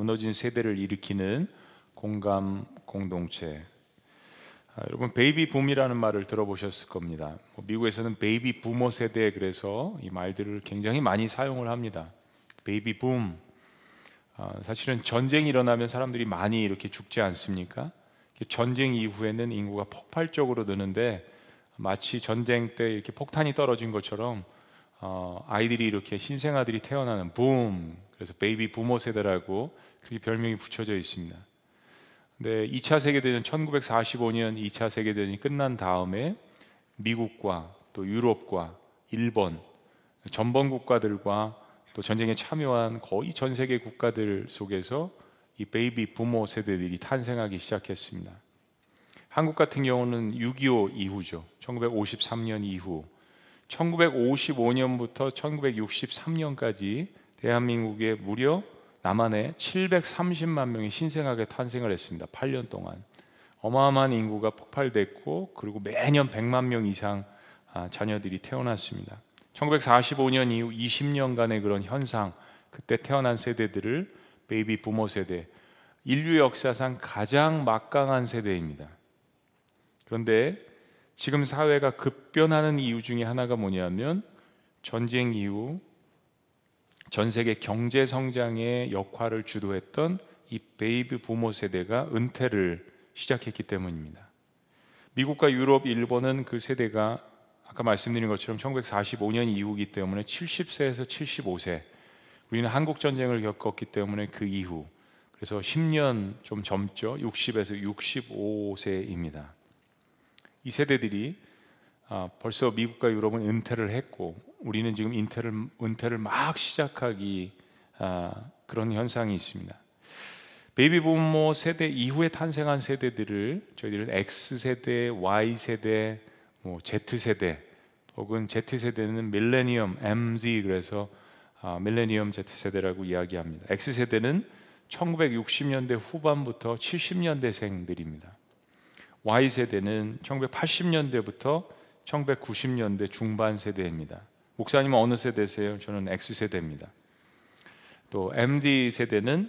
무너진 세대를 일으키는 공감 공동체. 아, 여러분 베이비 붐이라는 말을 들어보셨을 겁니다. 뭐 미국에서는 베이비 부머 세대 그래서 이 말들을 굉장히 많이 사용을 합니다. 베이비 붐. 아, 사실은 전쟁이 일어나면 사람들이 많이 이렇게 죽지 않습니까? 전쟁 이후에는 인구가 폭발적으로 느는데 마치 전쟁 때 이렇게 폭탄이 떨어진 것처럼 어, 아이들이 이렇게 신생아들이 태어나는 붐 그래서 베이비 부머 세대라고 그렇게 별명이 붙여져 있습니다. 근데 2차 세계대전 1945년 2차 세계대전이 끝난 다음에 미국과 또 유럽과 일본 전범 국가들과 또 전쟁에 참여한 거의 전 세계 국가들 속에서 이 베이비 부머 세대들이 탄생하기 시작했습니다. 한국 같은 경우는 6.25 이후죠. 1953년 이후 1955년부터 1963년까지 대한민국에 무려 남한에 730만 명이 신생아가 탄생을 했습니다. 8년 동안 어마어마한 인구가 폭발됐고 그리고 매년 100만 명 이상 아, 자녀들이 태어났습니다. 1945년 이후 20년간의 그런 현상, 그때 태어난 세대들을 베이비 부모 세대, 인류 역사상 가장 막강한 세대입니다. 그런데 지금 사회가 급변하는 이유 중에 하나가 뭐냐면 전쟁 이후 전 세계 경제 성장의 역할을 주도했던 이 베이비 부모 세대가 은퇴를 시작했기 때문입니다. 미국과 유럽, 일본은 그 세대가 아까 말씀드린 것처럼 1945년 이후기 때문에 70세에서 75세. 우리는 한국 전쟁을 겪었기 때문에 그 이후 그래서 10년 좀 젊죠. 60에서 65세입니다. 이 세대들이 아, 벌써 미국과 유럽은 은퇴를 했고 우리는 지금 은퇴를 은퇴를 막 시작하기 아, 그런 현상이 있습니다. 베이비 부모 세대 이후에 탄생한 세대들을 저희들은 X 세대, Y 세대, 뭐 Z 세대 혹은 Z 세대는 밀레니엄 MZ 그래서 아, 밀레니엄 Z 세대라고 이야기합니다. X 세대는 1960년대 후반부터 70년대생들입니다. Y세대는 1980년대부터 1990년대 중반 세대입니다. 목사님은 어느 세대세요? 저는 X세대입니다. 또 MD 세대는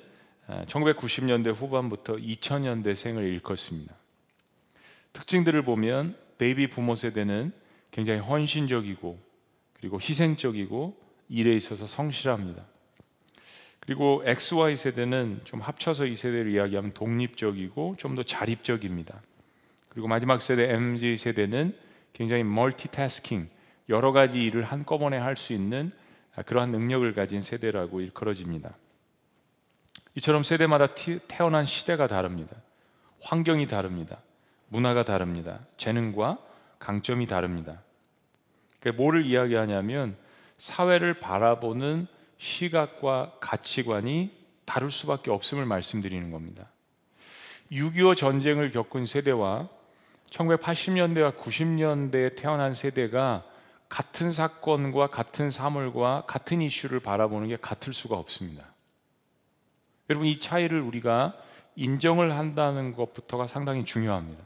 1990년대 아, 후반부터 2000년대 생을 일컫습니다. 특징들을 보면 베이비 부모 세대는 굉장히 헌신적이고 그리고 희생적이고 일에 있어서 성실합니다. 그리고 XY 세대는 좀 합쳐서 이 세대를 이야기하면 독립적이고 좀 더 자립적입니다. 그리고 마지막 세대 MZ 세대는 굉장히 멀티태스킹 여러 가지 일을 한꺼번에 할 수 있는 그러한 능력을 가진 세대라고 일컬어집니다. 이처럼 세대마다 태어난 시대가 다릅니다. 환경이 다릅니다. 문화가 다릅니다. 재능과 강점이 다릅니다. 그러니까 뭐를 이야기하냐면 사회를 바라보는 시각과 가치관이 다를 수밖에 없음을 말씀드리는 겁니다. 6.25 전쟁을 겪은 세대와 1980년대와 90년대에 태어난 세대가 같은 사건과 같은 사물과 같은 이슈를 바라보는 게 같을 수가 없습니다. 여러분 이 차이를 우리가 인정을 한다는 것부터가 상당히 중요합니다.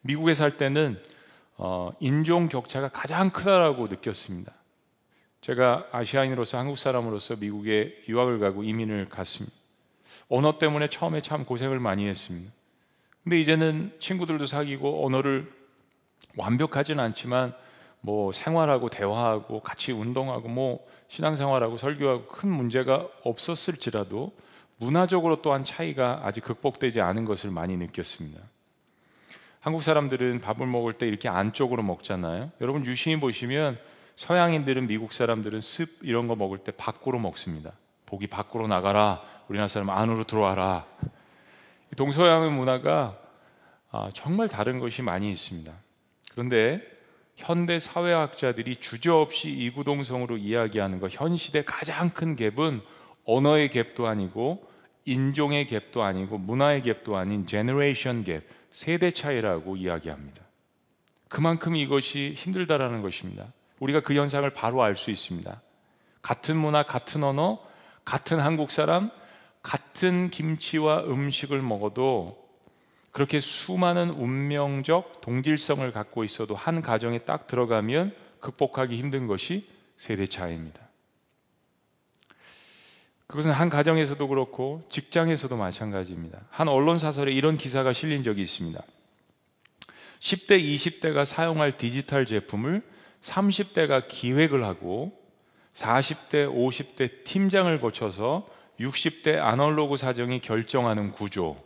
미국에 살 때는 어, 인종 격차가 가장 크다라고 느꼈습니다. 제가 아시아인으로서 한국 사람으로서 미국에 유학을 가고 이민을 갔습니다. 언어 때문에 처음에 참 고생을 많이 했습니다. 근데 이제는 친구들도 사귀고 언어를 완벽하진 않지만 뭐 생활하고 대화하고 같이 운동하고 뭐 신앙생활하고 설교하고 큰 문제가 없었을지라도 문화적으로 또한 차이가 아직 극복되지 않은 것을 많이 느꼈습니다. 한국 사람들은 밥을 먹을 때 이렇게 안쪽으로 먹잖아요. 여러분 유심히 보시면 서양인들은 미국 사람들은 습 이런 거 먹을 때 밖으로 먹습니다. 복이 밖으로 나가라. 우리나라 사람 안으로 들어와라. 동서양의 문화가 아, 정말 다른 것이 많이 있습니다. 그런데 현대 사회학자들이 주저없이 이구동성으로 이야기하는 것, 현 시대 가장 큰 갭은 언어의 갭도 아니고 인종의 갭도 아니고 문화의 갭도 아닌 generation gap, 세대 차이라고 이야기합니다. 그만큼 이것이 힘들다라는 것입니다. 우리가 그 현상을 바로 알 수 있습니다. 같은 문화, 같은 언어, 같은 한국 사람, 같은 김치와 음식을 먹어도 그렇게 수많은 운명적 동질성을 갖고 있어도 한 가정에 딱 들어가면 극복하기 힘든 것이 세대 차이입니다. 그것은 한 가정에서도 그렇고 직장에서도 마찬가지입니다. 한 언론 사설에 이런 기사가 실린 적이 있습니다. 10대, 20대가 사용할 디지털 제품을 30대가 기획을 하고 40대, 50대 팀장을 거쳐서 60대 아날로그 사정이 결정하는 구조.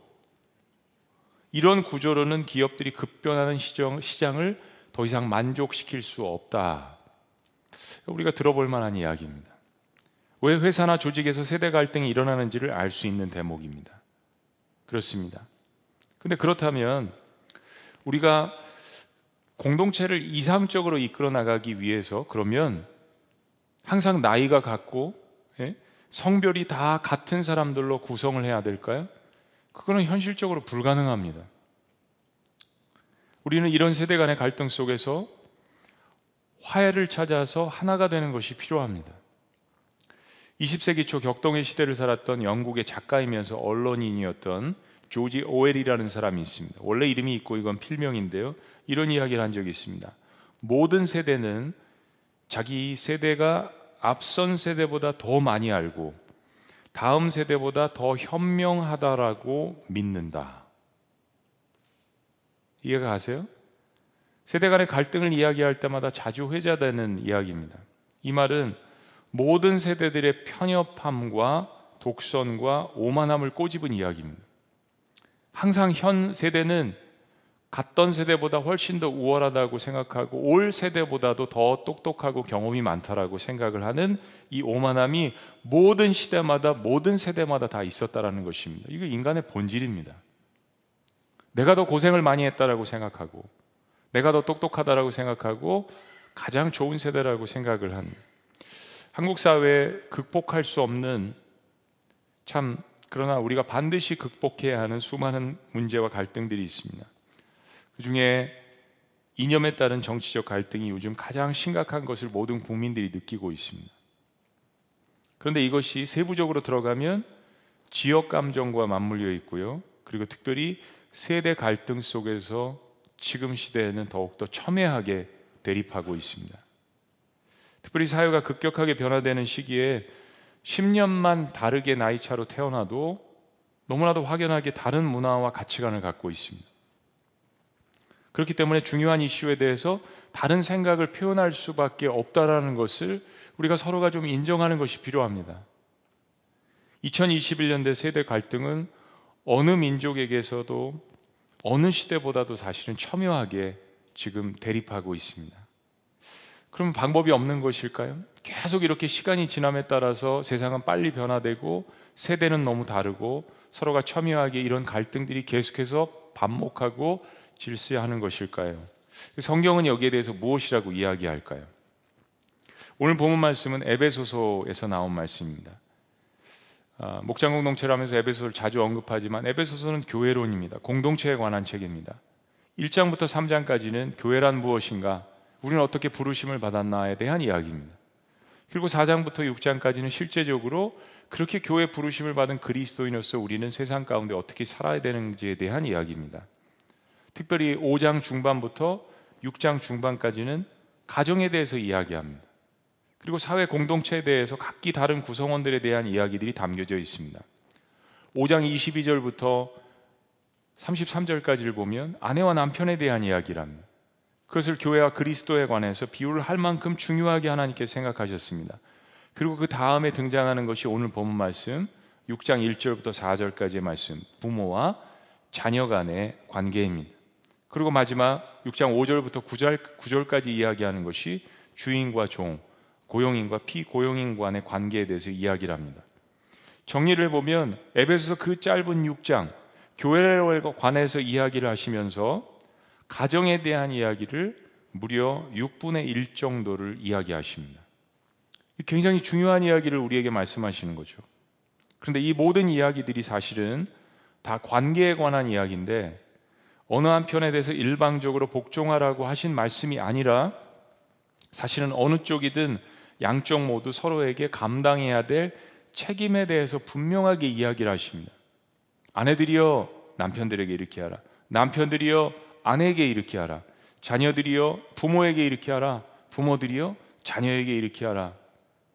이런 구조로는 기업들이 급변하는 시장, 시장을 더 이상 만족시킬 수 없다. 우리가 들어볼 만한 이야기입니다. 왜 회사나 조직에서 세대 갈등이 일어나는지를 알 수 있는 대목입니다. 그렇습니다. 근데 그렇다면 우리가 공동체를 이상적으로 이끌어 나가기 위해서 그러면 항상 나이가 같고 예? 성별이 다 같은 사람들로 구성을 해야 될까요? 그거는 현실적으로 불가능합니다. 우리는 이런 세대 간의 갈등 속에서 화해를 찾아서 하나가 되는 것이 필요합니다. 20세기 초 격동의 시대를 살았던 영국의 작가이면서 언론인이었던 조지 오웰이라는 사람이 있습니다. 원래 이름이 있고 이건 필명인데요. 이런 이야기를 한 적이 있습니다. 모든 세대는 자기 세대가 앞선 세대보다 더 많이 알고 다음 세대보다 더 현명하다라고 믿는다. 이해가 가세요? 세대 간의 갈등을 이야기할 때마다 자주 회자되는 이야기입니다. 이 말은 모든 세대들의 편협함과 독선과 오만함을 꼬집은 이야기입니다. 항상 현 세대는 갔던 세대보다 훨씬 더 우월하다고 생각하고 올 세대보다도 더 똑똑하고 경험이 많다라고 생각을 하는 이 오만함이 모든 시대마다 모든 세대마다 다 있었다라는 것입니다. 이거 인간의 본질입니다. 내가 더 고생을 많이 했다라고 생각하고 내가 더 똑똑하다라고 생각하고 가장 좋은 세대라고 생각을 한 한국 사회에 극복할 수 없는 참 그러나 우리가 반드시 극복해야 하는 수많은 문제와 갈등들이 있습니다. 그 중에 이념에 따른 정치적 갈등이 요즘 가장 심각한 것을 모든 국민들이 느끼고 있습니다. 그런데 이것이 세부적으로 들어가면 지역 감정과 맞물려 있고요. 그리고 특별히 세대 갈등 속에서 지금 시대에는 더욱더 첨예하게 대립하고 있습니다. 특별히 사회가 급격하게 변화되는 시기에 10년만 다르게 나이 차로 태어나도 너무나도 확연하게 다른 문화와 가치관을 갖고 있습니다. 그렇기 때문에 중요한 이슈에 대해서 다른 생각을 표현할 수밖에 없다라는 것을 우리가 서로가 좀 인정하는 것이 필요합니다. 2021년대 세대 갈등은 어느 민족에게서도 어느 시대보다도 사실은 첨예하게 지금 대립하고 있습니다. 그럼 방법이 없는 것일까요? 계속 이렇게 시간이 지남에 따라서 세상은 빨리 변화되고 세대는 너무 다르고 서로가 첨예하게 이런 갈등들이 계속해서 반복하고 질서하는 것일까요? 성경은 여기에 대해서 무엇이라고 이야기할까요? 오늘 본문 말씀은 에베소서에서 나온 말씀입니다. 아, 목장 공동체라면서 에베소를 자주 언급하지만 에베소서는 교회론입니다. 공동체에 관한 책입니다. 1장부터 3장까지는 교회란 무엇인가, 우리는 어떻게 부르심을 받았나에 대한 이야기입니다. 그리고 4장부터 6장까지는 실제적으로 그렇게 교회 부르심을 받은 그리스도인으로서 우리는 세상 가운데 어떻게 살아야 되는지에 대한 이야기입니다. 특별히 5장 중반부터 6장 중반까지는 가정에 대해서 이야기합니다. 그리고 사회 공동체에 대해서 각기 다른 구성원들에 대한 이야기들이 담겨져 있습니다. 5장 22절부터 33절까지를 보면 아내와 남편에 대한 이야기랍니다. 그것을 교회와 그리스도에 관해서 비유를 할 만큼 중요하게 하나님께 생각하셨습니다. 그리고 그 다음에 등장하는 것이 오늘 본문 말씀 6장 1절부터 4절까지의 말씀 부모와 자녀 간의 관계입니다. 그리고 마지막 6장 5절부터 9절, 9절까지 이야기하는 것이 주인과 종, 고용인과 피고용인 간의 관계에 대해서 이야기를 합니다. 정리를 해보면 에베소서 그 짧은 6장 교회에 관해서 이야기를 하시면서 가정에 대한 이야기를 무려 6분의 1 정도를 이야기하십니다. 굉장히 중요한 이야기를 우리에게 말씀하시는 거죠. 그런데 이 모든 이야기들이 사실은 다 관계에 관한 이야기인데 어느 한편에 대해서 일방적으로 복종하라고 하신 말씀이 아니라 사실은 어느 쪽이든 양쪽 모두 서로에게 감당해야 될 책임에 대해서 분명하게 이야기를 하십니다. 아내들이여 남편들에게 이렇게 하라. 남편들이여 아내에게 이렇게 하라. 자녀들이여 부모에게 이렇게 하라. 부모들이여 자녀에게 이렇게 하라.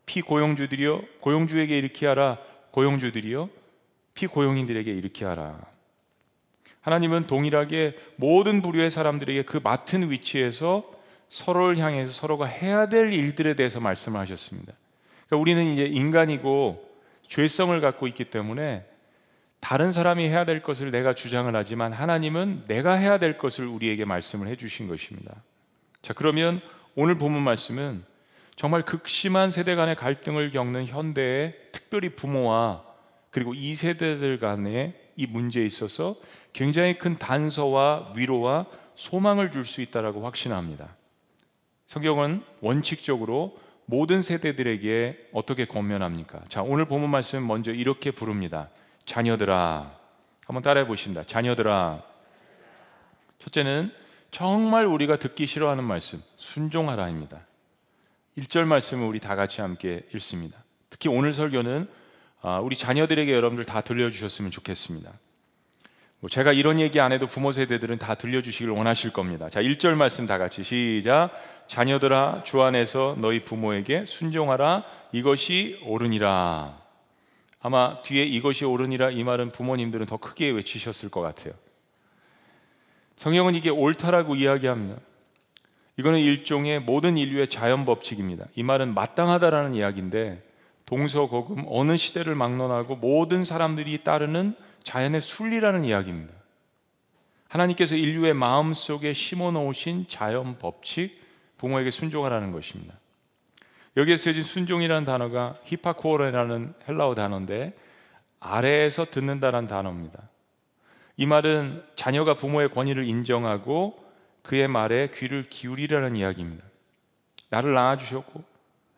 피고용주들이여 고용주에게 이렇게 하라. 고용주들이요 피고용인들에게 이렇게 하라. 하나님은 동일하게 모든 부류의 사람들에게 그 맡은 위치에서 서로를 향해서 서로가 해야 될 일들에 대해서 말씀을 하셨습니다. 그러니까 우리는 이제 인간이고 죄성을 갖고 있기 때문에 다른 사람이 해야 될 것을 내가 주장을 하지만 하나님은 내가 해야 될 것을 우리에게 말씀을 해 주신 것입니다. 자, 그러면 오늘 본문 말씀은 정말 극심한 세대 간의 갈등을 겪는 현대의 특별히 부모와 그리고 이 세대들 간의 이 문제에 있어서 굉장히 큰 단서와 위로와 소망을 줄 수 있다라고 확신합니다. 성경은 원칙적으로 모든 세대들에게 어떻게 권면합니까? 자, 오늘 본문 말씀 먼저 이렇게 부릅니다. 자녀들아. 한번 따라해 보신다. 자녀들아. 첫째는 정말 우리가 듣기 싫어하는 말씀, 순종하라입니다. 1절 말씀을 우리 다 같이 함께 읽습니다. 특히 오늘 설교는 아, 우리 자녀들에게 여러분들 다 들려주셨으면 좋겠습니다. 뭐 제가 이런 얘기 안 해도 부모 세대들은 다 들려주시길 원하실 겁니다. 자, 1절 말씀 다 같이 시작. 자녀들아, 주 안에서 너희 부모에게 순종하라. 이것이 옳으니라. 아마 뒤에 이것이 옳으니라 이 말은 부모님들은 더 크게 외치셨을 것 같아요. 성경은 이게 옳다라고 이야기합니다. 이거는 일종의 모든 인류의 자연 법칙입니다. 이 말은 마땅하다라는 이야기인데 동서고금 어느 시대를 막론하고 모든 사람들이 따르는 자연의 순리라는 이야기입니다. 하나님께서 인류의 마음 속에 심어 놓으신 자연 법칙, 부모에게 순종하라는 것입니다. 여기에 쓰여진 순종이라는 단어가 히파코어라는 헬라어 단어인데 아래에서 듣는다라는 단어입니다. 이 말은 자녀가 부모의 권위를 인정하고 그의 말에 귀를 기울이라는 이야기입니다. 나를 낳아주셨고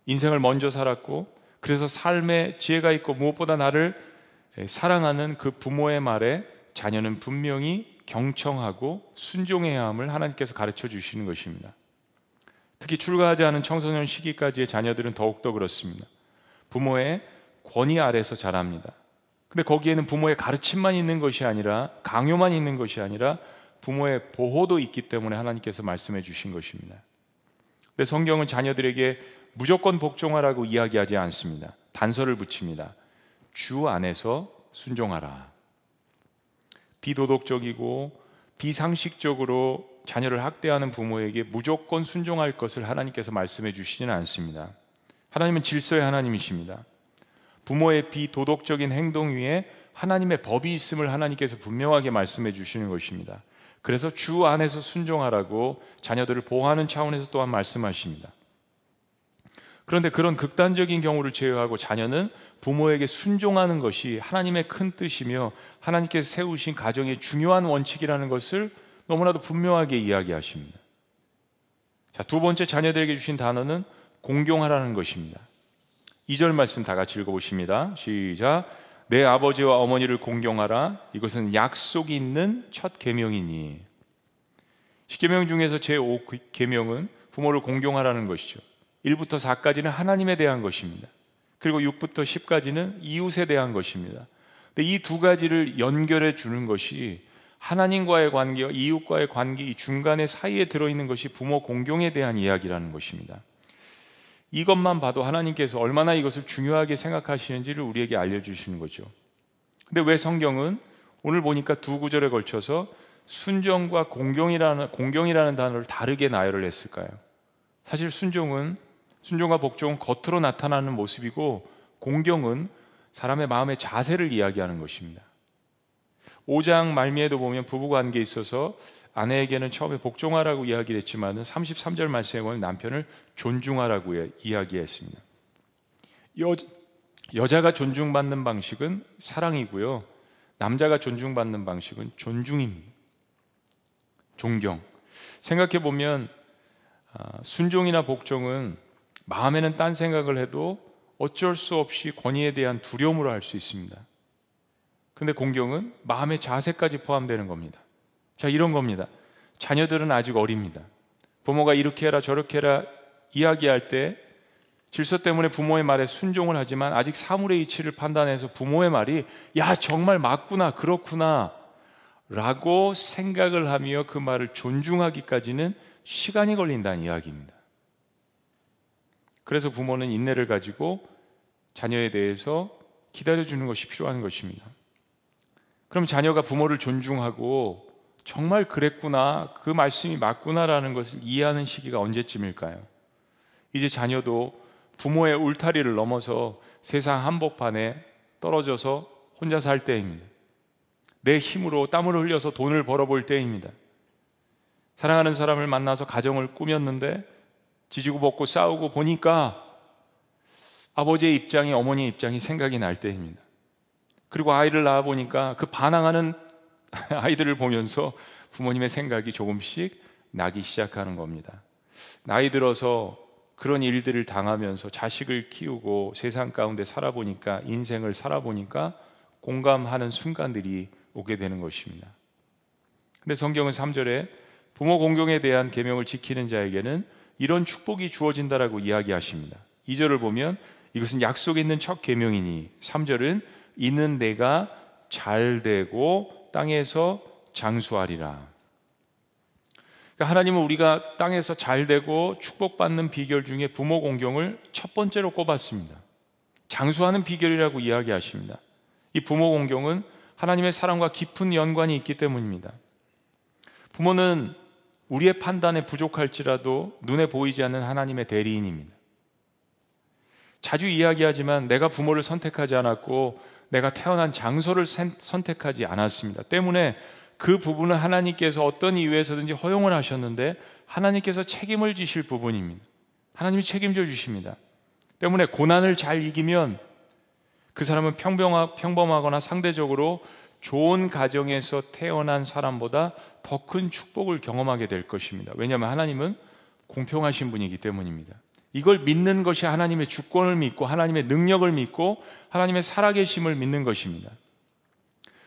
인생을 먼저 살았고 그래서 삶에 지혜가 있고 무엇보다 나를 예, 사랑하는 그 부모의 말에 자녀는 분명히 경청하고 순종해야 함을 하나님께서 가르쳐 주시는 것입니다. 특히 출가하지 않은 청소년 시기까지의 자녀들은 더욱더 그렇습니다. 부모의 권위 아래서 자랍니다. 근데 거기에는 부모의 가르침만 있는 것이 아니라 강요만 있는 것이 아니라 부모의 보호도 있기 때문에 하나님께서 말씀해 주신 것입니다. 근데 성경은 자녀들에게 무조건 복종하라고 이야기하지 않습니다. 단서를 붙입니다. 주 안에서 순종하라. 비도덕적이고 비상식적으로 자녀를 학대하는 부모에게 무조건 순종할 것을 하나님께서 말씀해 주시지는 않습니다. 하나님은 질서의 하나님이십니다. 부모의 비도덕적인 행동 위에 하나님의 법이 있음을 하나님께서 분명하게 말씀해 주시는 것입니다. 그래서 주 안에서 순종하라고 자녀들을 보호하는 차원에서 또한 말씀하십니다. 그런데 그런 극단적인 경우를 제외하고 자녀는 부모에게 순종하는 것이 하나님의 큰 뜻이며 하나님께서 세우신 가정의 중요한 원칙이라는 것을 너무나도 분명하게 이야기하십니다. 자, 두 번째 자녀들에게 주신 단어는 공경하라는 것입니다. 2절 말씀 다 같이 읽어보십니다. 시작. 내 아버지와 어머니를 공경하라. 이것은 약속이 있는 첫 계명이니. 십계명 중에서 제 5계명은 부모를 공경하라는 것이죠. 1부터 4까지는 하나님에 대한 것입니다. 그리고 6부터 10까지는 이웃에 대한 것입니다. 근데 이 두 가지를 연결해 주는 것이 하나님과의 관계와 이웃과의 관계 이 중간에 사이에 들어있는 것이 부모 공경에 대한 이야기라는 것입니다. 이것만 봐도 하나님께서 얼마나 이것을 중요하게 생각하시는지를 우리에게 알려주시는 거죠. 근데 왜 성경은 오늘 보니까 두 구절에 걸쳐서 순종과 공경이라는, 공경이라는 단어를 다르게 나열을 했을까요? 사실 순종은 순종과 복종은 겉으로 나타나는 모습이고 공경은 사람의 마음의 자세를 이야기하는 것입니다. 5장 말미에도 보면 부부 관계에 있어서 아내에게는 처음에 복종하라고 이야기를 했지만 33절 말씀에 보면 남편을 존중하라고 이야기했습니다. 여, 여자가 존중받는 방식은 사랑이고요. 남자가 존중받는 방식은 존중입니다. 존경. 생각해 보면 아, 순종이나 복종은 마음에는 딴 생각을 해도 어쩔 수 없이 권위에 대한 두려움으로 할 수 있습니다. 근데 공경은 마음의 자세까지 포함되는 겁니다. 자, 이런 겁니다. 자녀들은 아직 어립니다. 부모가 이렇게 해라 저렇게 해라 이야기할 때 질서 때문에 부모의 말에 순종을 하지만 아직 사물의 이치를 판단해서 부모의 말이 야, 정말 맞구나, 그렇구나 라고 생각을 하며 그 말을 존중하기까지는 시간이 걸린다는 이야기입니다. 그래서 부모는 인내를 가지고 자녀에 대해서 기다려주는 것이 필요한 것입니다. 그럼 자녀가 부모를 존중하고 정말 그랬구나, 그 말씀이 맞구나라는 것을 이해하는 시기가 언제쯤일까요? 이제 자녀도 부모의 울타리를 넘어서 세상 한복판에 떨어져서 혼자 살 때입니다. 내 힘으로 땀을 흘려서 돈을 벌어볼 때입니다. 사랑하는 사람을 만나서 가정을 꾸몄는데 지지고 볶고 싸우고 보니까 아버지의 입장이 어머니의 입장이 생각이 날 때입니다. 그리고 아이를 낳아 보니까 그 반항하는 아이들을 보면서 부모님의 생각이 조금씩 나기 시작하는 겁니다. 나이 들어서 그런 일들을 당하면서 자식을 키우고 세상 가운데 살아보니까 인생을 살아보니까 공감하는 순간들이 오게 되는 것입니다. 근데 성경은 3절에 부모 공경에 대한 계명을 지키는 자에게는 이런 축복이 주어진다라고 이야기하십니다. 2절을 보면 이것은 약속에 있는 첫 계명이니 3절은 이는 내가 잘 되고 땅에서 장수하리라. 그러니까 하나님은 우리가 땅에서 잘 되고 축복받는 비결 중에 부모 공경을 첫 번째로 꼽았습니다. 장수하는 비결이라고 이야기하십니다. 이 부모 공경은 하나님의 사랑과 깊은 연관이 있기 때문입니다. 부모는 우리의 판단에 부족할지라도 눈에 보이지 않는 하나님의 대리인입니다. 자주 이야기하지만 내가 부모를 선택하지 않았고 내가 태어난 장소를 선택하지 않았습니다. 때문에 그 부분은 하나님께서 어떤 이유에서든지 허용을 하셨는데 하나님께서 책임을 지실 부분입니다. 하나님이 책임져 주십니다. 때문에 고난을 잘 이기면 그 사람은 평범하거나 상대적으로 좋은 가정에서 태어난 사람보다 더 큰 축복을 경험하게 될 것입니다. 왜냐하면 하나님은 공평하신 분이기 때문입니다. 이걸 믿는 것이 하나님의 주권을 믿고 하나님의 능력을 믿고 하나님의 살아계심을 믿는 것입니다.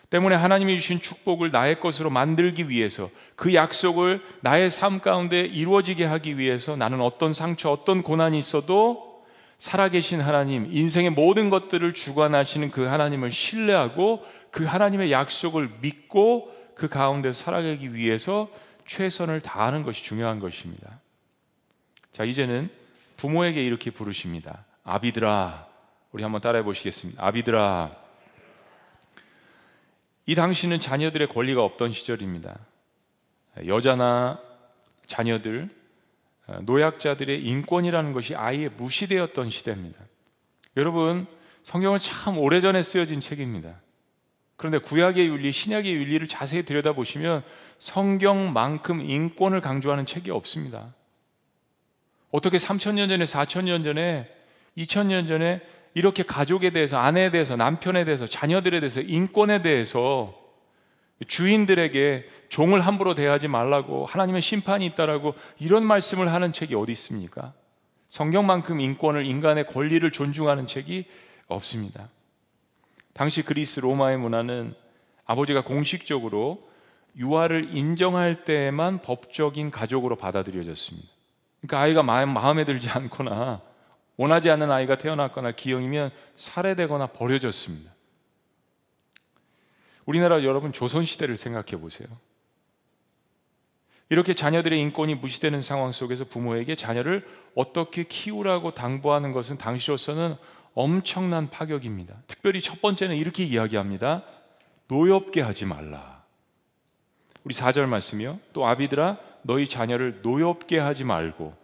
때문에 하나님이 주신 축복을 나의 것으로 만들기 위해서 그 약속을 나의 삶 가운데 이루어지게 하기 위해서 나는 어떤 상처, 어떤 고난이 있어도 살아계신 하나님, 인생의 모든 것들을 주관하시는 그 하나님을 신뢰하고 그 하나님의 약속을 믿고 그 가운데 살아가기 위해서 최선을 다하는 것이 중요한 것입니다. 자, 이제는 부모에게 이렇게 부르십니다. 아비들아. 우리 한번 따라해 보시겠습니다. 아비들아. 이 당시는 자녀들의 권리가 없던 시절입니다. 여자나 자녀들, 노약자들의 인권이라는 것이 아예 무시되었던 시대입니다. 여러분, 성경은 참 오래전에 쓰여진 책입니다. 그런데 구약의 윤리, 신약의 윤리를 자세히 들여다보시면 성경만큼 인권을 강조하는 책이 없습니다. 어떻게 3천년 전에 4천년 전에 2천년 전에 이렇게 가족에 대해서 아내에 대해서 남편에 대해서 자녀들에 대해서 인권에 대해서 주인들에게 종을 함부로 대하지 말라고 하나님의 심판이 있다라고 이런 말씀을 하는 책이 어디 있습니까? 성경만큼 인권을 인간의 권리를 존중하는 책이 없습니다. 당시 그리스 로마의 문화는 아버지가 공식적으로 유아를 인정할 때만 법적인 가족으로 받아들여졌습니다. 그러니까 아이가 마음, 마음 에 들지 않거나 원하지 않는 아이가 태어났거나 기형이면 살해되거나 버려졌습니다. 우리나라 여러분 조선시대를 생각해 보세요. 이렇게 자녀들의 인권이 무시되는 상황 속에서 부모에게 자녀를 어떻게 키우라고 당부하는 것은 당시로서는 엄청난 파격입니다. 특별히 첫 번째는 이렇게 이야기합니다. 노엽게 하지 말라. 우리 4절 말씀이요. 또 아비들아 너희 자녀를 노엽게 하지 말고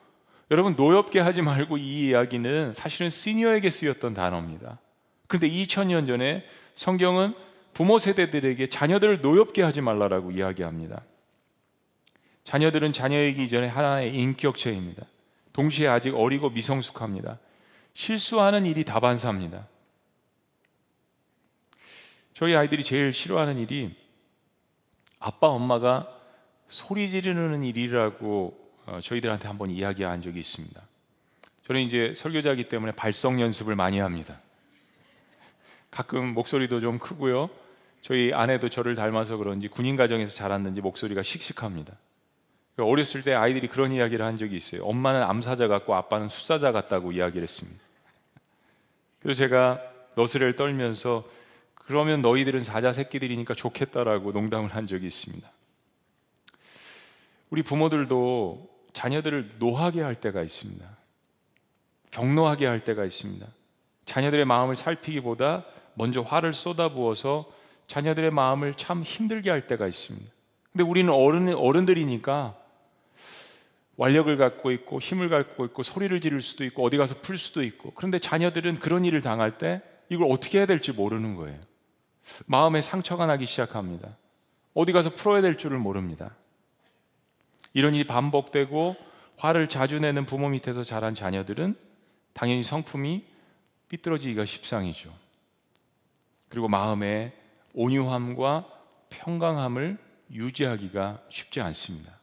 여러분 노엽게 하지 말고 이 이야기는 사실은 시니어에게 쓰였던 단어입니다. 근데 2000년 전에 성경은 부모 세대들에게 자녀들을 노엽게 하지 말라라고 이야기합니다. 자녀들은 자녀이기 전에 하나의 인격체입니다. 동시에 아직 어리고 미성숙합니다. 실수하는 일이 다반사입니다. 저희 아이들이 제일 싫어하는 일이 아빠 엄마가 소리 지르는 일이라고 어, 저희들한테 한번 이야기한 적이 있습니다. 저는 이제 설교자이기 때문에 발성 연습을 많이 합니다. 가끔 목소리도 좀 크고요. 저희 아내도 저를 닮아서 그런지 군인 가정에서 자랐는지 목소리가 씩씩합니다. 어렸을 때 아이들이 그런 이야기를 한 적이 있어요. 엄마는 암사자 같고 아빠는 수사자 같다고 이야기를 했습니다. 그래서 제가 너스레를 떨면서 그러면 너희들은 사자 새끼들이니까 좋겠다라고 농담을 한 적이 있습니다. 우리 부모들도 자녀들을 노하게 할 때가 있습니다. 경노하게 할 때가 있습니다. 자녀들의 마음을 살피기보다 먼저 화를 쏟아부어서 자녀들의 마음을 참 힘들게 할 때가 있습니다. 근데 우리는 어른, 어른들이니까 완력을 갖고 있고 힘을 갖고 있고 소리를 지를 수도 있고 어디 가서 풀 수도 있고 그런데 자녀들은 그런 일을 당할 때 이걸 어떻게 해야 될지 모르는 거예요. 마음에 상처가 나기 시작합니다. 어디 가서 풀어야 될 줄을 모릅니다. 이런 일이 반복되고 화를 자주 내는 부모 밑에서 자란 자녀들은 당연히 성품이 삐뚤어지기가 십상이죠. 그리고 마음에 온유함과 평강함을 유지하기가 쉽지 않습니다.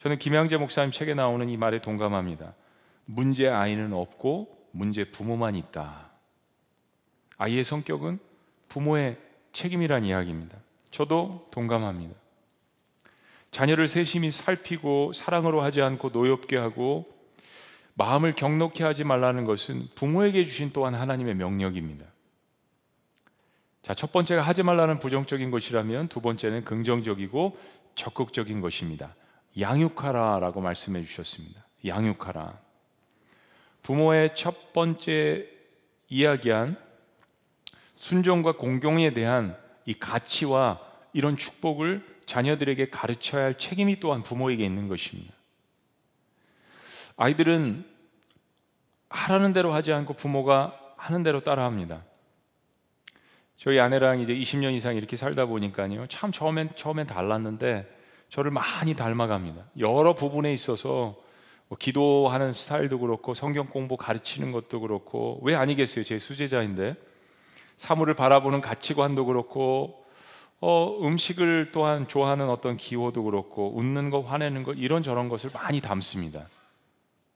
저는 김양재 목사님 책에 나오는 이 말에 동감합니다. 문제 아이는 없고 문제 부모만 있다. 아이의 성격은 부모의 책임이란 이야기입니다. 저도 동감합니다. 자녀를 세심히 살피고 사랑으로 하지 않고 노엽게 하고 마음을 경록해 하지 말라는 것은 부모에게 주신 또한 하나님의 명령입니다. 자, 첫 번째가 하지 말라는 부정적인 것이라면 두 번째는 긍정적이고 적극적인 것입니다. 양육하라라고 말씀해 주셨습니다. 양육하라. 부모의 첫 번째 이야기한 순종과 공경에 대한 이 가치와 이런 축복을 자녀들에게 가르쳐야 할 책임이 또한 부모에게 있는 것입니다. 아이들은 하라는 대로 하지 않고 부모가 하는 대로 따라합니다. 저희 아내랑 이제 20년 이상 이렇게 살다 보니까요. 참 처음엔 처음엔 달랐는데 저를 많이 닮아갑니다. 여러 부분에 있어서 뭐 기도하는 스타일도 그렇고 성경 공부 가르치는 것도 그렇고 왜 아니겠어요? 제 수제자인데 사물을 바라보는 가치관도 그렇고 어, 음식을 또한 좋아하는 어떤 기호도 그렇고 웃는 거 화내는 거 이런 저런 것을 많이 담습니다.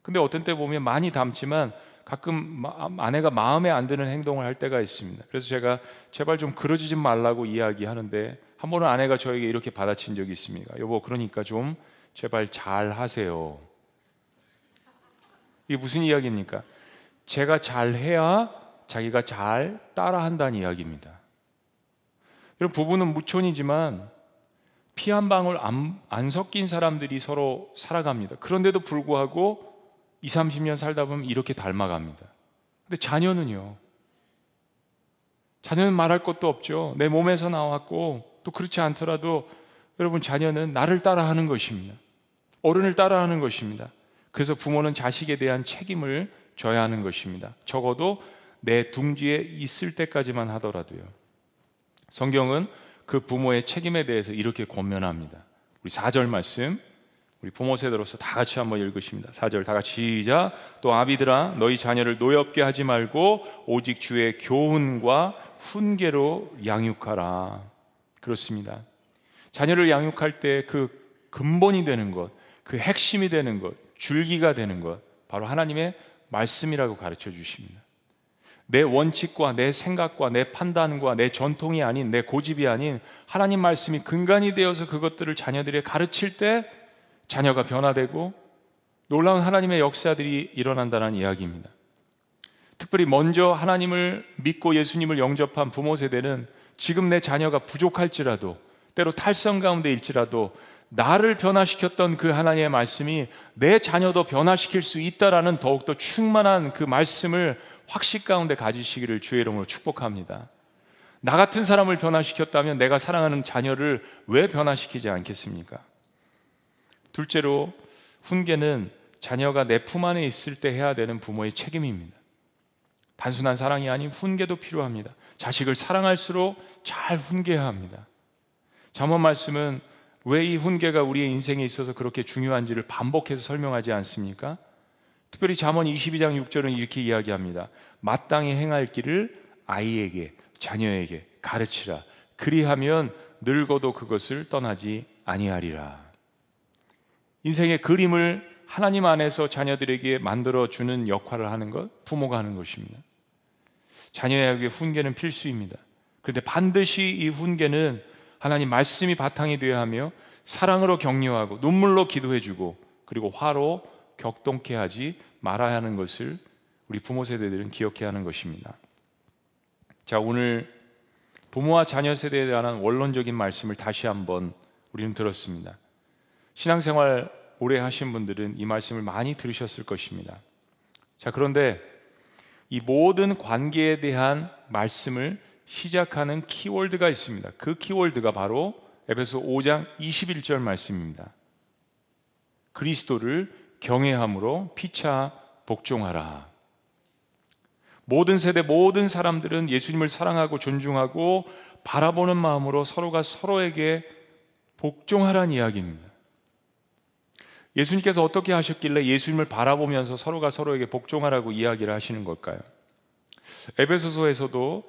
근데 어떤 때 보면 많이 담지만 가끔 아내가 마음에 안 드는 행동을 할 때가 있습니다. 그래서 제가 제발 좀 그러지 말라고 이야기하는데 한 번은 아내가 저에게 이렇게 받아친 적이 있습니다. 여보, 그러니까 좀 제발 잘 하세요. 이게 무슨 이야기입니까? 제가 잘 해야 자기가 잘 따라한다는 이야기입니다. 이런 부부는 무촌이지만 피 한 방울 안, 안 섞인 사람들이 서로 살아갑니다. 그런데도 불구하고 20, 30년 살다 보면 이렇게 닮아갑니다. 근데 자녀는요. 자녀는 말할 것도 없죠. 내 몸에서 나왔고 또 그렇지 않더라도 여러분 자녀는 나를 따라하는 것입니다. 어른을 따라하는 것입니다. 그래서 부모는 자식에 대한 책임을 져야 하는 것입니다. 적어도 내 둥지에 있을 때까지만 하더라도요. 성경은 그 부모의 책임에 대해서 이렇게 권면합니다. 우리 4절 말씀 우리 부모 세대로서 다 같이 한번 읽으십니다. 4절 다 같이 시작. 또 아비들아 너희 자녀를 노엽게 하지 말고 오직 주의 교훈과 훈계로 양육하라. 그렇습니다. 자녀를 양육할 때 그 근본이 되는 것, 그 핵심이 되는 것, 줄기가 되는 것 바로 하나님의 말씀이라고 가르쳐 주십니다. 내 원칙과 내 생각과 내 판단과 내 전통이 아닌 내 고집이 아닌 하나님 말씀이 근간이 되어서 그것들을 자녀들에게 가르칠 때 자녀가 변화되고 놀라운 하나님의 역사들이 일어난다는 이야기입니다. 특별히 먼저 하나님을 믿고 예수님을 영접한 부모 세대는 지금 내 자녀가 부족할지라도 때로 탈성 가운데 일지라도 나를 변화시켰던 그 하나님의 말씀이 내 자녀도 변화시킬 수 있다라는 더욱더 충만한 그 말씀을 확신 가운데 가지시기를 주의 이름으로 축복합니다. 나 같은 사람을 변화시켰다면 내가 사랑하는 자녀를 왜 변화시키지 않겠습니까? 둘째로 훈계는 자녀가 내 품 안에 있을 때 해야 되는 부모의 책임입니다. 단순한 사랑이 아닌 훈계도 필요합니다. 자식을 사랑할수록 잘 훈계해야 합니다. 잠언 말씀은 왜 이 훈계가 우리의 인생에 있어서 그렇게 중요한지를 반복해서 설명하지 않습니까? 특별히 잠언 22장 6절은 이렇게 이야기합니다. 마땅히 행할 길을 아이에게 자녀에게 가르치라. 그리하면 늙어도 그것을 떠나지 아니하리라. 인생의 그림을 하나님 안에서 자녀들에게 만들어 주는 역할을 하는 것 부모가 하는 것입니다. 자녀에게 훈계는 필수입니다. 그런데 반드시 이 훈계는 하나님 말씀이 바탕이 되어야 하며 사랑으로 격려하고 눈물로 기도해 주고 그리고 화로 격동케 하지 말아야 하는 것을 우리 부모 세대들은 기억해야 하는 것입니다. 자, 오늘 부모와 자녀 세대에 대한 원론적인 말씀을 다시 한번 우리는 들었습니다. 신앙생활 오래 하신 분들은 이 말씀을 많이 들으셨을 것입니다. 자, 그런데 이 모든 관계에 대한 말씀을 시작하는 키워드가 있습니다. 그 키워드가 바로 에베소 5장 21절 말씀입니다. 그리스도를 경외함으로 피차 복종하라. 모든 세대 모든 사람들은 예수님을 사랑하고 존중하고 바라보는 마음으로 서로가 서로에게 복종하라는 이야기입니다. 예수님께서 어떻게 하셨길래 예수님을 바라보면서 서로가 서로에게 복종하라고 이야기를 하시는 걸까요? 에베소서에서도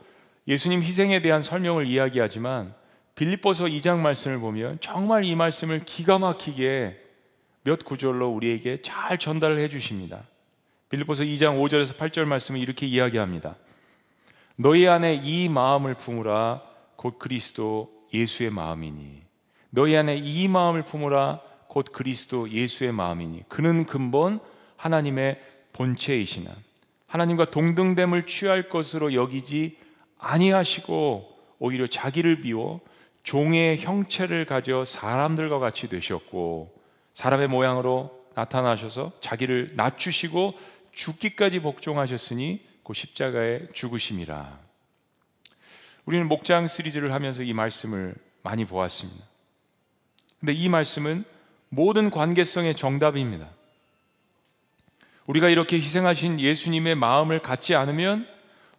예수님 희생에 대한 설명을 이야기하지만 빌립보서 2장 말씀을 보면 정말 이 말씀을 기가 막히게 몇 구절로 우리에게 잘 전달을 해 주십니다. 빌립보서 2장 5절에서 8절 말씀을 이렇게 이야기합니다. 너희 안에 이 마음을 품으라 곧 그리스도 예수의 마음이니 너희 안에 이 마음을 품으라 곧 그리스도 예수의 마음이니 그는 근본 하나님의 본체이시나 하나님과 동등됨을 취할 것으로 여기지 아니하시고 오히려 자기를 비워 종의 형체를 가져 사람들과 같이 되셨고 사람의 모양으로 나타나셔서 자기를 낮추시고 죽기까지 복종하셨으니 그 십자가에 죽으심이라. 우리는 목장 시리즈를 하면서 이 말씀을 많이 보았습니다. 근데 이 말씀은 모든 관계성의 정답입니다. 우리가 이렇게 희생하신 예수님의 마음을 갖지 않으면